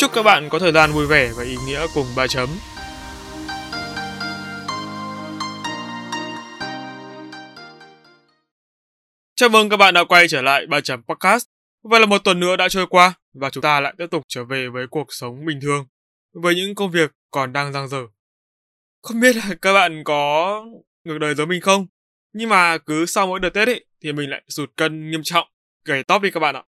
Chúc các bạn có thời gian vui vẻ và ý nghĩa cùng ba chấm. Chào mừng các bạn đã quay trở lại ba chấm podcast. Vậy là một tuần nữa đã trôi qua và chúng ta lại tiếp tục trở về với cuộc sống bình thường với những công việc còn đang dang dở. Không biết là các bạn có ngược đời giống mình không? Nhưng mà cứ sau mỗi đợt Tết ấy thì mình lại sụt cân nghiêm trọng, gầy tóp đi các bạn ạ.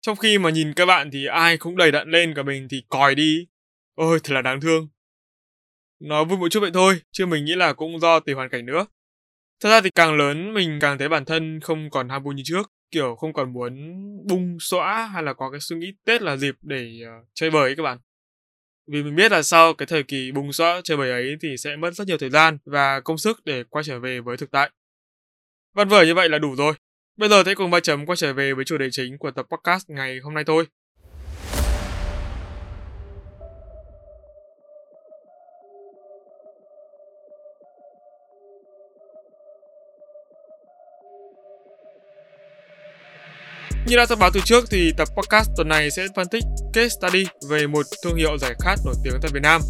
Trong khi mà nhìn các bạn thì ai cũng đầy đặn lên cả mình thì còi đi. Ôi thật là đáng thương. Nói vui một chút vậy thôi, chứ mình nghĩ là cũng do tùy hoàn cảnh nữa. Thật ra thì càng lớn mình càng thấy bản thân không còn ham vui như trước. Kiểu không còn muốn bung xõa hay là có cái suy nghĩ Tết là dịp để uh, chơi bời ấy các bạn. Vì mình biết là sau cái thời kỳ bung xõa chơi bời ấy thì sẽ mất rất nhiều thời gian và công sức để quay trở về với thực tại. Văn vở như vậy là đủ rồi. Bây giờ hãy cùng ba chấm quay trở về với chủ đề chính của tập podcast ngày hôm nay thôi. Như đã thông báo từ trước thì tập podcast tuần này sẽ phân tích case study về một thương hiệu giải khát nổi tiếng tại Việt Nam.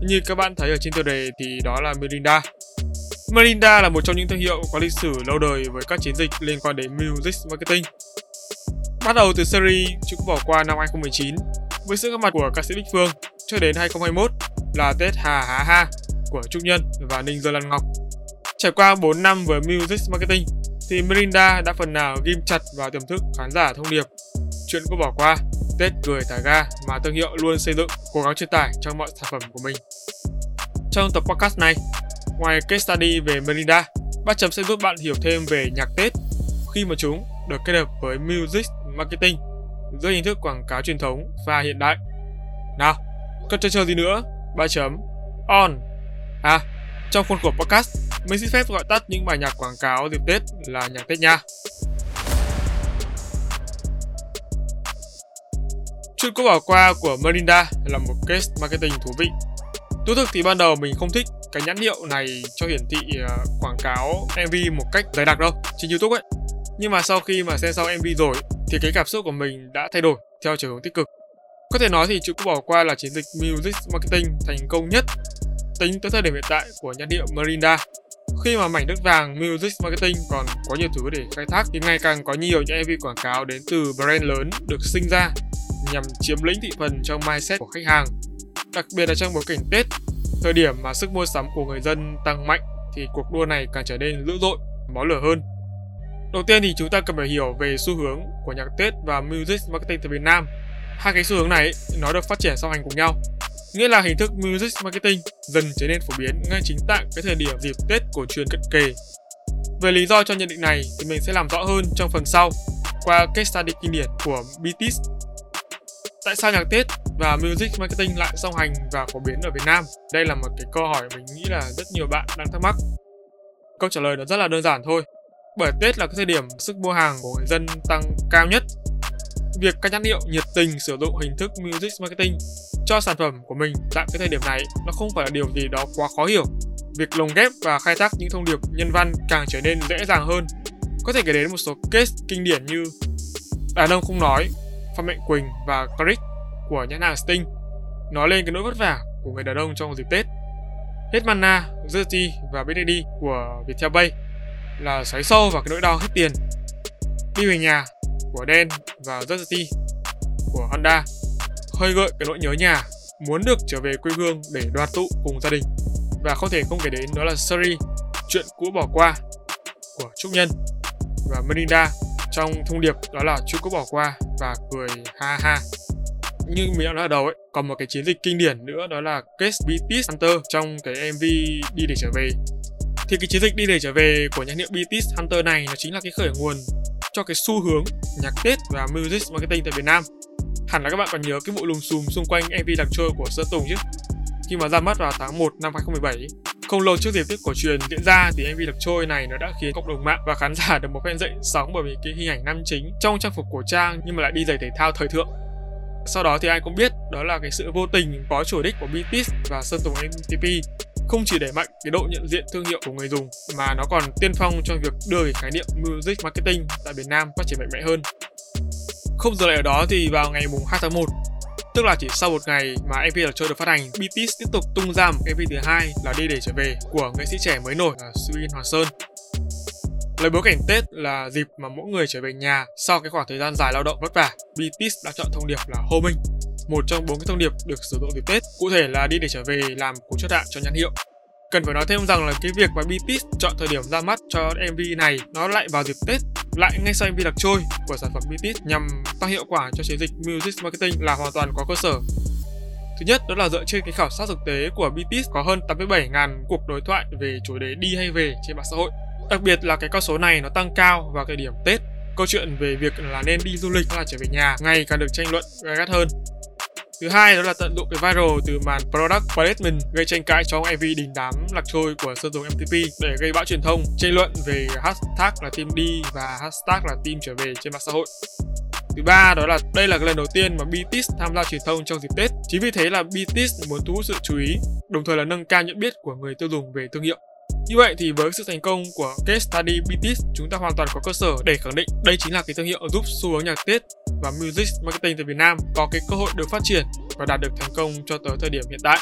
Như các bạn thấy ở trên tiêu đề thì đó là Mirinda. Melinda là một trong những thương hiệu có lịch sử lâu đời với các chiến dịch liên quan đến music marketing. Bắt đầu từ series Chữ bỏ qua năm 2019 với sự góp mặt của ca sĩ Bích Phương cho đến 2021 là Tết Hà Há Ha của Trúc Nhân và Ninh Dương Lan Ngọc. Trải qua 4 năm với music marketing thì Melinda đã phần nào ghim chặt vào tiềm thức khán giả thông điệp chuyện có bỏ qua, Tết cười thả ga mà thương hiệu luôn xây dựng, cố gắng truyền tải trong mọi sản phẩm của mình. Trong tập podcast này, Ngoài case study về Melinda, ba chấm sẽ giúp bạn hiểu thêm về nhạc Tết khi mà chúng được kết hợp với music marketing dưới hình thức quảng cáo truyền thống và hiện đại. Nào, cần chơi chờ gì nữa? Ba chấm on. À, trong khuôn khổ podcast, mình xin phép gọi tắt những bài nhạc quảng cáo dịp Tết là nhạc Tết nha. Chuyện có bỏ qua của Melinda là một case marketing thú vị. Thú thực thì ban đầu mình không thích cái nhãn hiệu này cho hiển thị ờ, quảng cáo MV một cách dày đặc đâu, trên YouTube ấy. Nhưng mà sau khi mà xem xong MV rồi, thì cái cảm xúc của mình đã thay đổi theo chiều hướng tích cực. Có thể nói thì chữ bỏ qua là chiến dịch music marketing thành công nhất tính tới thời điểm hiện tại của nhãn hiệu Mirinda. Khi mà mảnh đất vàng music marketing còn có nhiều thứ để khai thác, thì ngày càng có nhiều những MV quảng cáo đến từ brand lớn được sinh ra nhằm chiếm lĩnh thị phần trong mindset của khách hàng. Đặc biệt là trong bối cảnh Tết Thời điểm mà sức mua sắm của người dân tăng mạnh thì cuộc đua này càng trở nên dữ dội, máu lửa hơn. Đầu tiên thì chúng ta cần phải hiểu về xu hướng của nhạc Tết và music marketing tại Việt Nam. Hai cái xu hướng này nó được phát triển song hành cùng nhau. Nghĩa là hình thức music marketing dần trở nên phổ biến ngay chính tại cái thời điểm dịp Tết cổ truyền cận kề. Về lý do cho nhận định này thì mình sẽ làm rõ hơn trong phần sau qua case study kinh điển của BTS. Tại sao nhạc Tết và music marketing lại song hành và phổ biến ở Việt Nam? Đây là một cái câu hỏi mình nghĩ là rất nhiều bạn đang thắc mắc. Câu trả lời nó rất là đơn giản thôi. Bởi Tết là cái thời điểm sức mua hàng của người dân tăng cao nhất. Việc các nhãn hiệu nhiệt tình sử dụng hình thức music marketing cho sản phẩm của mình tại cái thời điểm này nó không phải là điều gì đó quá khó hiểu. Việc lồng ghép và khai thác những thông điệp nhân văn càng trở nên dễ dàng hơn. Có thể kể đến một số case kinh điển như Đàn ông không nói, Phan Mạnh Quỳnh và Caric của nhãn hàng Sting nói lên cái nỗi vất vả của người đàn ông trong dịp Tết. Hết mana, Dirty và BDD của Viettel Bay là xoáy sâu vào cái nỗi đau hết tiền. Đi về nhà của Dan và Dirty của Honda hơi gợi cái nỗi nhớ nhà, muốn được trở về quê hương để đoàn tụ cùng gia đình. Và không thể không kể đến đó là Suri, chuyện cũ bỏ qua của Trúc Nhân và Melinda trong thông điệp đó là chưa có bỏ qua và cười ha ha như mình đã nói ở đầu ấy còn một cái chiến dịch kinh điển nữa đó là Case BTS Hunter trong cái MV đi để trở về thì cái chiến dịch đi để trở về của nhãn hiệu BTS Hunter này nó chính là cái khởi nguồn cho cái xu hướng nhạc Tết và music marketing tại Việt Nam Hẳn là các bạn còn nhớ cái vụ lùm xùm xung quanh MV đặc Trôi của Sơn Tùng chứ? Khi mà ra mắt vào tháng 1 năm 2017, không lâu trước dịp Tết cổ truyền diễn ra thì MV Lạc Trôi này nó đã khiến cộng đồng mạng và khán giả được một phen dậy sóng bởi vì cái hình ảnh nam chính trong trang phục cổ trang nhưng mà lại đi giày thể thao thời thượng. Sau đó thì ai cũng biết đó là cái sự vô tình có chủ đích của BTS và Sơn Tùng MTP không chỉ đẩy mạnh cái độ nhận diện thương hiệu của người dùng mà nó còn tiên phong cho việc đưa cái khái niệm music marketing tại Việt Nam phát triển mạnh mẽ hơn. Không dừng lại ở đó thì vào ngày mùng 2 tháng 1 Tức là chỉ sau một ngày mà MV là chơi được phát hành, BTS tiếp tục tung ra một MV thứ hai là Đi để trở về của nghệ sĩ trẻ mới nổi là Suin Hoàng Sơn. Lấy bối cảnh Tết là dịp mà mỗi người trở về nhà sau cái khoảng thời gian dài lao động vất vả. BTS đã chọn thông điệp là homing, một trong bốn cái thông điệp được sử dụng dịp Tết, cụ thể là đi để trở về làm cú chốt hạ cho nhãn hiệu. Cần phải nói thêm rằng là cái việc mà BTS chọn thời điểm ra mắt cho MV này nó lại vào dịp Tết lại ngay sau MV đặc trôi của sản phẩm BTS nhằm tăng hiệu quả cho chiến dịch music marketing là hoàn toàn có cơ sở. Thứ nhất đó là dựa trên cái khảo sát thực tế của BTS có hơn 87.000 cuộc đối thoại về chủ đề đi hay về trên mạng xã hội. Đặc biệt là cái con số này nó tăng cao vào thời điểm Tết. Câu chuyện về việc là nên đi du lịch hay là trở về nhà ngày càng được tranh luận gay gắt hơn. Thứ hai đó là tận dụng cái viral từ màn product placement gây tranh cãi trong MV đình đám lạc trôi của Sơn Tùng MTP để gây bão truyền thông, tranh luận về hashtag là team đi và hashtag là team trở về trên mạng xã hội. Thứ ba đó là đây là lần đầu tiên mà BTS tham gia truyền thông trong dịp Tết. Chính vì thế là BTS muốn thu hút sự chú ý, đồng thời là nâng cao nhận biết của người tiêu dùng về thương hiệu. Như vậy thì với sự thành công của case study BTS, chúng ta hoàn toàn có cơ sở để khẳng định đây chính là cái thương hiệu giúp xu hướng nhạc Tết và music marketing tại Việt Nam có cái cơ hội được phát triển và đạt được thành công cho tới thời điểm hiện tại.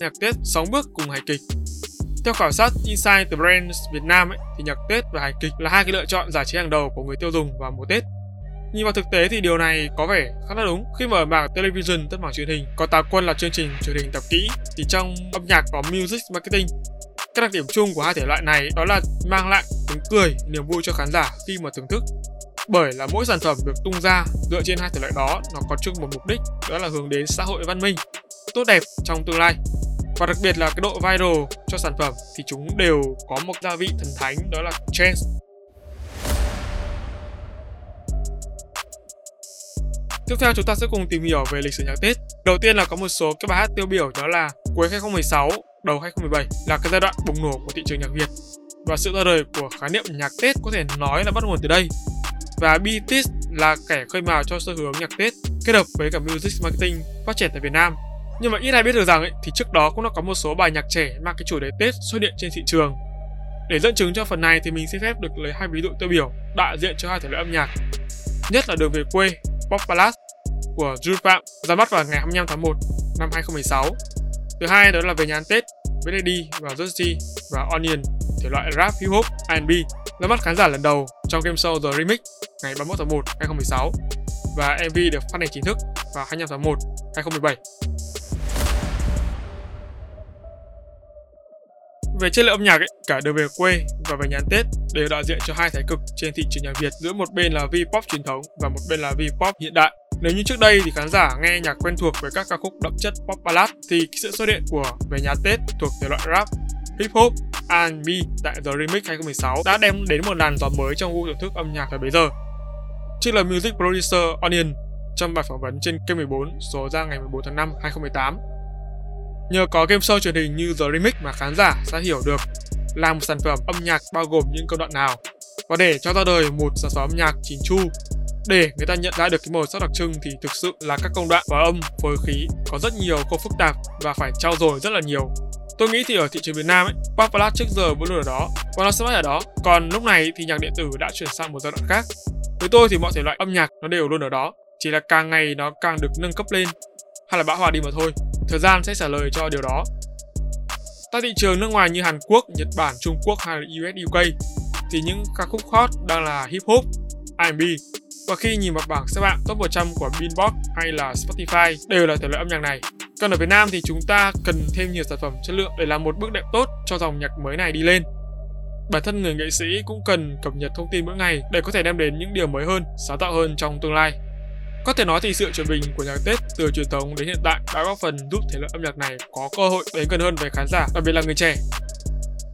Nhạc Tết sóng bước cùng hài kịch theo khảo sát Inside the Brands Việt Nam ấy, thì nhạc Tết và hài kịch là hai cái lựa chọn giải trí hàng đầu của người tiêu dùng vào mùa Tết. Nhưng vào thực tế thì điều này có vẻ khá là đúng. Khi mở mảng television tức mảng truyền hình, có táo quân là chương trình truyền hình tập kỹ, thì trong âm nhạc có music marketing. Các đặc điểm chung của hai thể loại này đó là mang lại tiếng cười, niềm vui cho khán giả khi mà thưởng thức. Bởi là mỗi sản phẩm được tung ra dựa trên hai thể loại đó, nó có chung một mục đích, đó là hướng đến xã hội văn minh, tốt đẹp trong tương lai. Và đặc biệt là cái độ viral cho sản phẩm thì chúng đều có một gia vị thần thánh, đó là trend. Tiếp theo chúng ta sẽ cùng tìm hiểu về lịch sử nhạc Tết. Đầu tiên là có một số cái bài hát tiêu biểu đó là cuối 2016, đầu 2017 là cái giai đoạn bùng nổ của thị trường nhạc Việt. Và sự ra đời của khái niệm nhạc Tết có thể nói là bắt nguồn từ đây. Và BTS là kẻ khơi mào cho xu hướng nhạc Tết kết hợp với cả music marketing phát triển tại Việt Nam. Nhưng mà ít ai biết được rằng ấy, thì trước đó cũng đã có một số bài nhạc trẻ mang cái chủ đề Tết xuất hiện trên thị trường. Để dẫn chứng cho phần này thì mình xin phép được lấy hai ví dụ tiêu biểu đại diện cho hai thể loại âm nhạc. Nhất là Đường về quê Pop Ballad của Drew Phạm ra mắt vào ngày 25 tháng 1 năm 2016. Thứ hai đó là về nhà ăn Tết với Lady và Justy và Onion thể loại rap hip hop R&B ra mắt khán giả lần đầu trong game show The Remix ngày 31 tháng 1 2016 và MV được phát hành chính thức vào 25 tháng 1 2017. Về chất lượng âm nhạc ấy, cả đường về quê và về nhà ăn Tết đều đại diện cho hai thái cực trên thị trường nhạc Việt giữa một bên là V-pop truyền thống và một bên là V-pop hiện đại. Nếu như trước đây thì khán giả nghe nhạc quen thuộc với các ca khúc đậm chất pop ballad thì sự xuất hiện của về nhà Tết thuộc thể loại rap, hip hop, R&B tại The Remix 2016 đã đem đến một làn gió mới trong gu thưởng thức âm nhạc thời bấy giờ. Trước lời music producer Onion trong bài phỏng vấn trên kênh 14 số ra ngày 14 tháng 5 2018 Nhờ có game show truyền hình như The Remix mà khán giả sẽ hiểu được làm một sản phẩm âm nhạc bao gồm những công đoạn nào và để cho ra đời một sản phẩm âm nhạc chỉnh chu để người ta nhận ra được cái màu sắc đặc trưng thì thực sự là các công đoạn và âm phối khí có rất nhiều khâu phức tạp và phải trao dồi rất là nhiều. Tôi nghĩ thì ở thị trường Việt Nam ấy, pop ballad trước giờ vẫn luôn ở đó và nó sẽ mãi ở đó. Còn lúc này thì nhạc điện tử đã chuyển sang một giai đoạn khác. Với tôi thì mọi thể loại âm nhạc nó đều luôn ở đó chỉ là càng ngày nó càng được nâng cấp lên hay là bão hòa đi mà thôi. Thời gian sẽ trả lời cho điều đó. Tại thị trường nước ngoài như Hàn Quốc, Nhật Bản, Trung Quốc hay là US UK thì những ca khúc hot đang là hip hop, R&B và khi nhìn vào bảng xếp hạng top 100 của Billboard hay là Spotify đều là thể loại âm nhạc này. Còn ở Việt Nam thì chúng ta cần thêm nhiều sản phẩm chất lượng để làm một bước đệm tốt cho dòng nhạc mới này đi lên. Bản thân người nghệ sĩ cũng cần cập nhật thông tin mỗi ngày để có thể đem đến những điều mới hơn, sáng tạo hơn trong tương lai. Có thể nói thì sự chuyển mình của nhạc Tết từ truyền thống đến hiện tại đã góp phần giúp thể loại âm nhạc này có cơ hội đến gần hơn với khán giả, đặc biệt là người trẻ.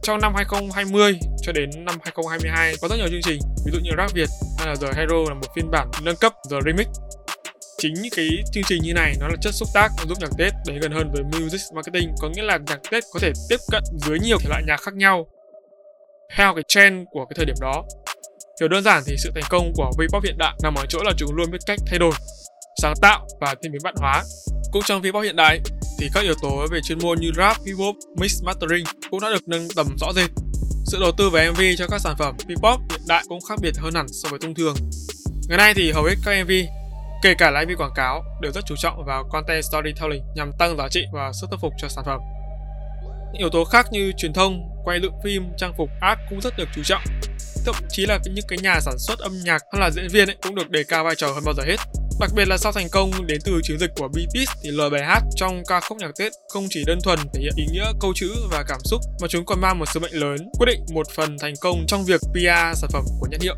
Trong năm 2020 cho đến năm 2022 có rất nhiều chương trình, ví dụ như Rap Việt hay là The Hero là một phiên bản nâng cấp The Remix. Chính những cái chương trình như này nó là chất xúc tác giúp nhạc Tết đến gần hơn với music marketing, có nghĩa là nhạc Tết có thể tiếp cận dưới nhiều thể loại nhạc khác nhau theo cái trend của cái thời điểm đó. Hiểu đơn giản thì sự thành công của V-pop hiện đại nằm ở chỗ là chúng luôn biết cách thay đổi, sáng tạo và thêm biến văn hóa. Cũng trong V-pop hiện đại thì các yếu tố về chuyên môn như rap, hip hop, mix mastering cũng đã được nâng tầm rõ rệt. Sự đầu tư về MV cho các sản phẩm V-pop hiện đại cũng khác biệt hơn hẳn so với thông thường. Ngày nay thì hầu hết các MV, kể cả là MV quảng cáo, đều rất chú trọng vào content storytelling nhằm tăng giá trị và sức thuyết phục cho sản phẩm. Những yếu tố khác như truyền thông, quay lượng phim, trang phục, art cũng rất được chú trọng. Thậm chí là những cái nhà sản xuất âm nhạc hay là diễn viên ấy cũng được đề cao vai trò hơn bao giờ hết. Đặc biệt là sau thành công đến từ chiến dịch của BTS thì lời bài hát trong ca khúc nhạc Tết không chỉ đơn thuần thể hiện ý nghĩa câu chữ và cảm xúc mà chúng còn mang một sứ mệnh lớn quyết định một phần thành công trong việc PR sản phẩm của nhãn hiệu.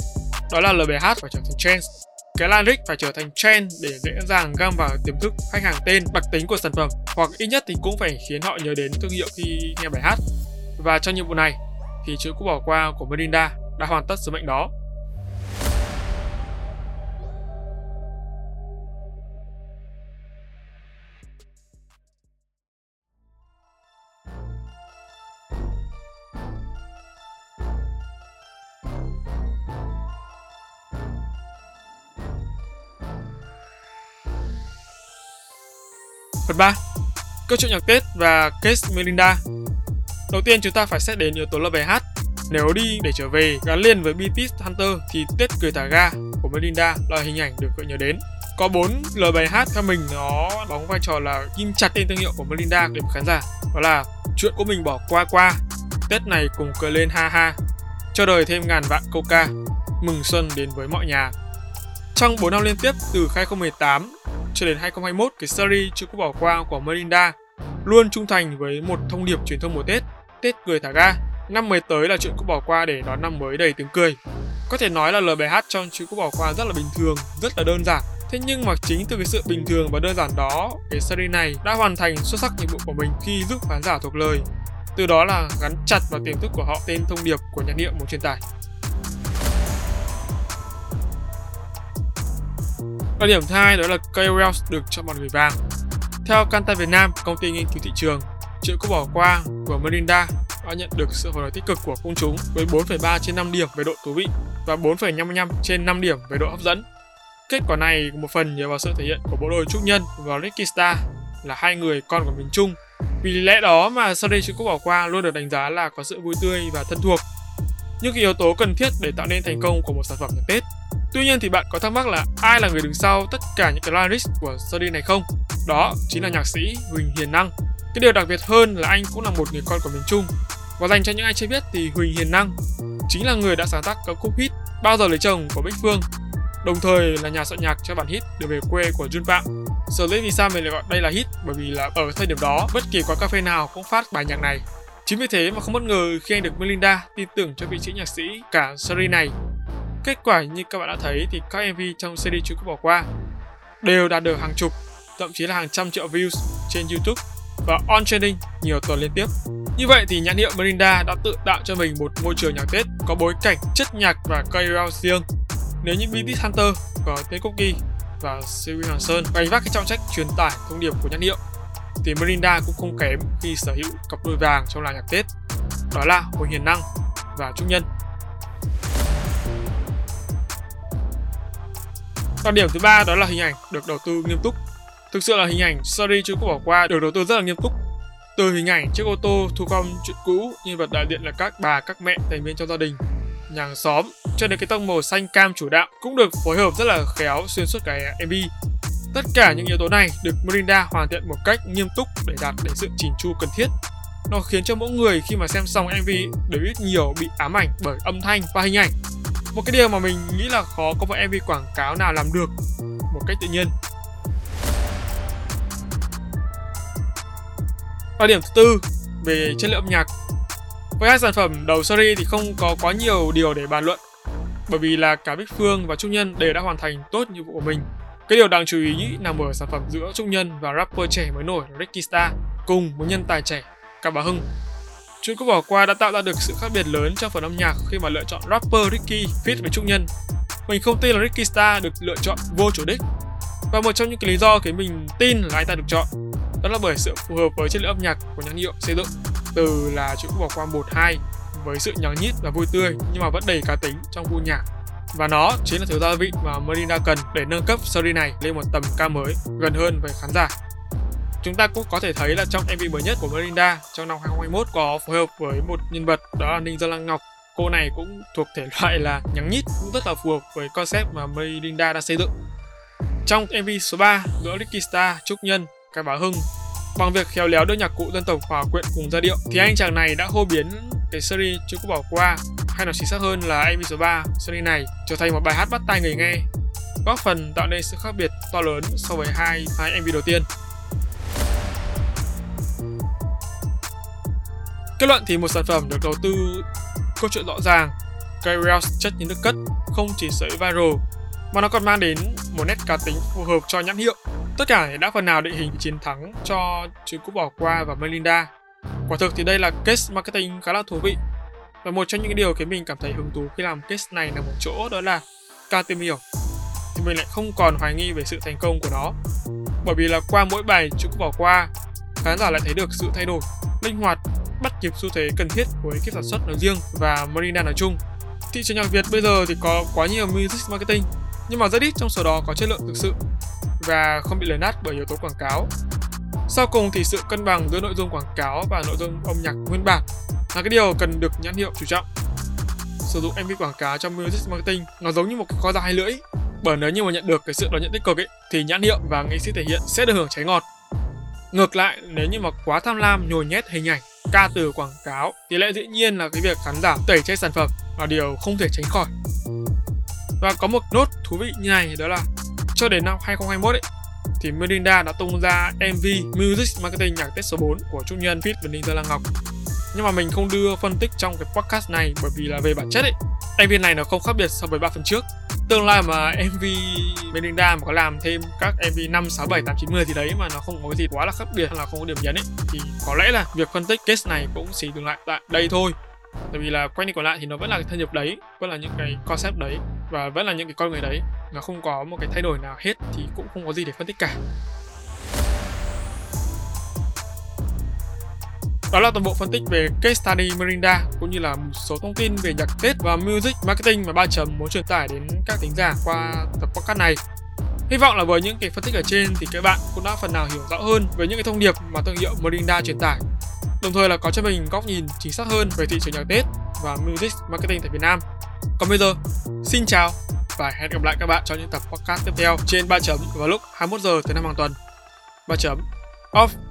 Đó là lời bài hát phải trở thành trend. Cái lyric phải trở thành trend để dễ dàng găm vào tiềm thức khách hàng tên, đặc tính của sản phẩm hoặc ít nhất thì cũng phải khiến họ nhớ đến thương hiệu khi nghe bài hát. Và trong nhiệm vụ này thì chữ cũng bỏ qua của Melinda đã hoàn tất sứ mệnh đó Phần 3. Câu chuyện nhạc Tết và Case Melinda Đầu tiên chúng ta phải xét đến yếu tố là bài hát. Nếu đi để trở về gắn liền với BTS Hunter thì Tết cười thả ga của Melinda là hình ảnh được gợi nhớ đến. Có bốn lời bài hát theo mình nó đóng vai trò là ghim chặt tên thương hiệu của Melinda đến khán giả. Đó là chuyện của mình bỏ qua qua, Tết này cùng cười lên ha ha, cho đời thêm ngàn vạn câu ca, mừng xuân đến với mọi nhà. Trong 4 năm liên tiếp từ 2018 cho đến 2021, cái series chưa có bỏ qua của Melinda luôn trung thành với một thông điệp truyền thông mùa Tết, Tết cười thả ga. Năm mới tới là chuyện cũng bỏ qua để đón năm mới đầy tiếng cười. Có thể nói là lời bài hát trong chuyện cũng bỏ qua rất là bình thường, rất là đơn giản. Thế nhưng mà chính từ cái sự bình thường và đơn giản đó, cái series này đã hoàn thành xuất sắc nhiệm vụ của mình khi giúp khán giả thuộc lời. Từ đó là gắn chặt vào tiềm thức của họ tên thông điệp của nhạc điệu muốn truyền tải. Và điểm thứ hai đó là KOL được chọn bằng người vàng. Theo Kantar Việt Nam, công ty nghiên cứu thị trường, chuyện có bỏ qua của Melinda đã nhận được sự phản hồi tích cực của công chúng với 4,3 trên 5 điểm về độ thú vị và 4,55 trên 5 điểm về độ hấp dẫn. Kết quả này một phần nhờ vào sự thể hiện của bộ đôi Trúc Nhân và Ricky Star là hai người con của miền Trung. Vì lẽ đó mà sau đây chuyện có bỏ qua luôn được đánh giá là có sự vui tươi và thân thuộc. Những yếu tố cần thiết để tạo nên thành công của một sản phẩm ngày Tết. Tuy nhiên thì bạn có thắc mắc là ai là người đứng sau tất cả những cái lyrics của series này không? Đó chính là nhạc sĩ Huỳnh Hiền Năng. Cái điều đặc biệt hơn là anh cũng là một người con của miền Trung. Và dành cho những ai chưa biết thì Huỳnh Hiền Năng chính là người đã sáng tác các khúc hit Bao giờ lấy chồng của Bích Phương. Đồng thời là nhà soạn nhạc cho bản hit Được về quê của Jun Phạm. Sở dĩ vì sao mình lại gọi đây là hit bởi vì là ở thời điểm đó, bất kỳ quán cà phê nào cũng phát bài nhạc này. Chính vì thế mà không bất ngờ khi anh được Melinda tin tưởng cho vị trí nhạc sĩ cả series này. Kết quả như các bạn đã thấy thì các MV trong series Chú có bỏ qua đều đạt được hàng chục, thậm chí là hàng trăm triệu views trên YouTube và on trending nhiều tuần liên tiếp. Như vậy thì nhãn hiệu Mirinda đã tự tạo cho mình một môi trường nhạc Tết có bối cảnh chất nhạc và KOL riêng. Nếu như BTS Hunter có tên Cookie và Siri Hoàng Sơn gánh vác cái trọng trách truyền tải thông điệp của nhãn hiệu, thì Mirinda cũng không kém khi sở hữu cặp đôi vàng trong làng nhạc Tết. Đó là Hồ Hiền Năng và Trúc Nhân. Còn điểm thứ ba đó là hình ảnh được đầu tư nghiêm túc Thực sự là hình ảnh Sorry chưa có bỏ qua được đầu tư rất là nghiêm túc. Từ hình ảnh chiếc ô tô thu gom chuyện cũ, nhân vật đại diện là các bà, các mẹ, thành viên trong gia đình, nhà hàng xóm, cho đến cái tông màu xanh cam chủ đạo cũng được phối hợp rất là khéo xuyên suốt cái MV. Tất cả những yếu tố này được Mirinda hoàn thiện một cách nghiêm túc để đạt đến sự chỉnh chu cần thiết. Nó khiến cho mỗi người khi mà xem xong MV đều ít nhiều bị ám ảnh bởi âm thanh và hình ảnh. Một cái điều mà mình nghĩ là khó có một MV quảng cáo nào làm được một cách tự nhiên Và điểm thứ tư, về chất lượng âm nhạc. Với hai sản phẩm đầu series thì không có quá nhiều điều để bàn luận, bởi vì là cả Bích Phương và Trung Nhân đều đã hoàn thành tốt nhiệm vụ của mình. Cái điều đáng chú ý nằm ở sản phẩm giữa Trung Nhân và rapper trẻ mới nổi Ricky Star cùng một nhân tài trẻ Cả Bà Hưng. Trung Quốc bỏ qua đã tạo ra được sự khác biệt lớn trong phần âm nhạc khi mà lựa chọn rapper Ricky feat với Trung Nhân. Mình không tin là Ricky Star được lựa chọn vô chủ đích. Và một trong những cái lý do khiến mình tin là anh ta được chọn, đó là bởi sự phù hợp với chất lượng âm nhạc của nhãn hiệu xây dựng, từ là chữ bỏ qua 1 2 với sự nháo nhít và vui tươi nhưng mà vẫn đầy cá tính trong gu nhạc và nó chính là thứ gia vị mà Marina cần để nâng cấp series này lên một tầm cao mới, gần hơn với khán giả. Chúng ta cũng có thể thấy là trong MV mới nhất của Melinda trong năm 2021 có phối hợp với một nhân vật đó là Ninh Gia Lăng Ngọc. Cô này cũng thuộc thể loại là nhắn nhít cũng rất là phù hợp với concept mà Melinda đã xây dựng. Trong MV số 3, giữa Ricky Star, Trúc Nhân, Cái Bá Hưng bằng việc khéo léo đưa nhạc cụ dân tộc hòa quyện cùng giai điệu thì anh chàng này đã hô biến cái series chưa có bỏ qua hay nói chính xác hơn là MV số 3 series này trở thành một bài hát bắt tai người nghe góp phần tạo nên sự khác biệt to lớn so với hai hai MV đầu tiên Kết luận thì một sản phẩm được đầu tư câu chuyện rõ ràng, cây Reels chất như nước cất, không chỉ sợi viral mà nó còn mang đến một nét cá tính phù hợp cho nhãn hiệu. Tất cả đã phần nào định hình chiến thắng cho trứng cúp bỏ qua và Melinda. Quả thực thì đây là case marketing khá là thú vị. Và một trong những điều khiến mình cảm thấy hứng thú khi làm case này là một chỗ đó là càng tìm hiểu thì mình lại không còn hoài nghi về sự thành công của nó. Bởi vì là qua mỗi bài trứng cúp bỏ qua, khán giả lại thấy được sự thay đổi, linh hoạt bắt kịp xu thế cần thiết của kiếp sản xuất nói riêng và Marina nói chung. Thị trường nhạc Việt bây giờ thì có quá nhiều music marketing, nhưng mà rất ít trong số đó có chất lượng thực sự và không bị lấn nát bởi yếu tố quảng cáo. Sau cùng thì sự cân bằng giữa nội dung quảng cáo và nội dung âm nhạc nguyên bản là cái điều cần được nhãn hiệu chú trọng. Sử dụng MV quảng cáo trong music marketing nó giống như một cái kho dao hai lưỡi, bởi nếu như mà nhận được cái sự đón nhận tích cực ấy thì nhãn hiệu và nghệ sĩ thể hiện sẽ được hưởng trái ngọt. Ngược lại, nếu như mà quá tham lam nhồi nhét hình ảnh ca từ quảng cáo thì lẽ dĩ nhiên là cái việc khán giả tẩy chay sản phẩm là điều không thể tránh khỏi. Và có một nốt thú vị như này đó là cho đến năm 2021 ấy thì Melinda đã tung ra MV Music Marketing nhạc Tết số 4 của Trung Nhân Fit và Ninh Gia Lan Ngọc. Nhưng mà mình không đưa phân tích trong cái podcast này bởi vì là về bản chất ấy, MV này nó không khác biệt so với ba phần trước. Tương lai mà MV Melinda mà có làm thêm các MV 5, 6, 7, 8, 9, 10 thì đấy mà nó không có gì quá là khác biệt hay là không có điểm nhấn ấy thì có lẽ là việc phân tích case này cũng chỉ dừng lại tại đây thôi. Tại vì là quay đi còn lại thì nó vẫn là cái thân nhập đấy, vẫn là những cái concept đấy và vẫn là những cái con người đấy nó không có một cái thay đổi nào hết thì cũng không có gì để phân tích cả Đó là toàn bộ phân tích về case study Mirinda cũng như là một số thông tin về nhạc Tết và music marketing mà ba chấm muốn truyền tải đến các thính giả qua tập podcast này. Hy vọng là với những cái phân tích ở trên thì các bạn cũng đã phần nào hiểu rõ hơn về những cái thông điệp mà thương hiệu Mirinda truyền tải. Đồng thời là có cho mình góc nhìn chính xác hơn về thị trường nhạc Tết và music marketing tại Việt Nam. Còn bây giờ, xin chào và hẹn gặp lại các bạn trong những tập podcast tiếp theo trên 3 chấm vào lúc 21 giờ thứ năm hàng tuần. 3 chấm off.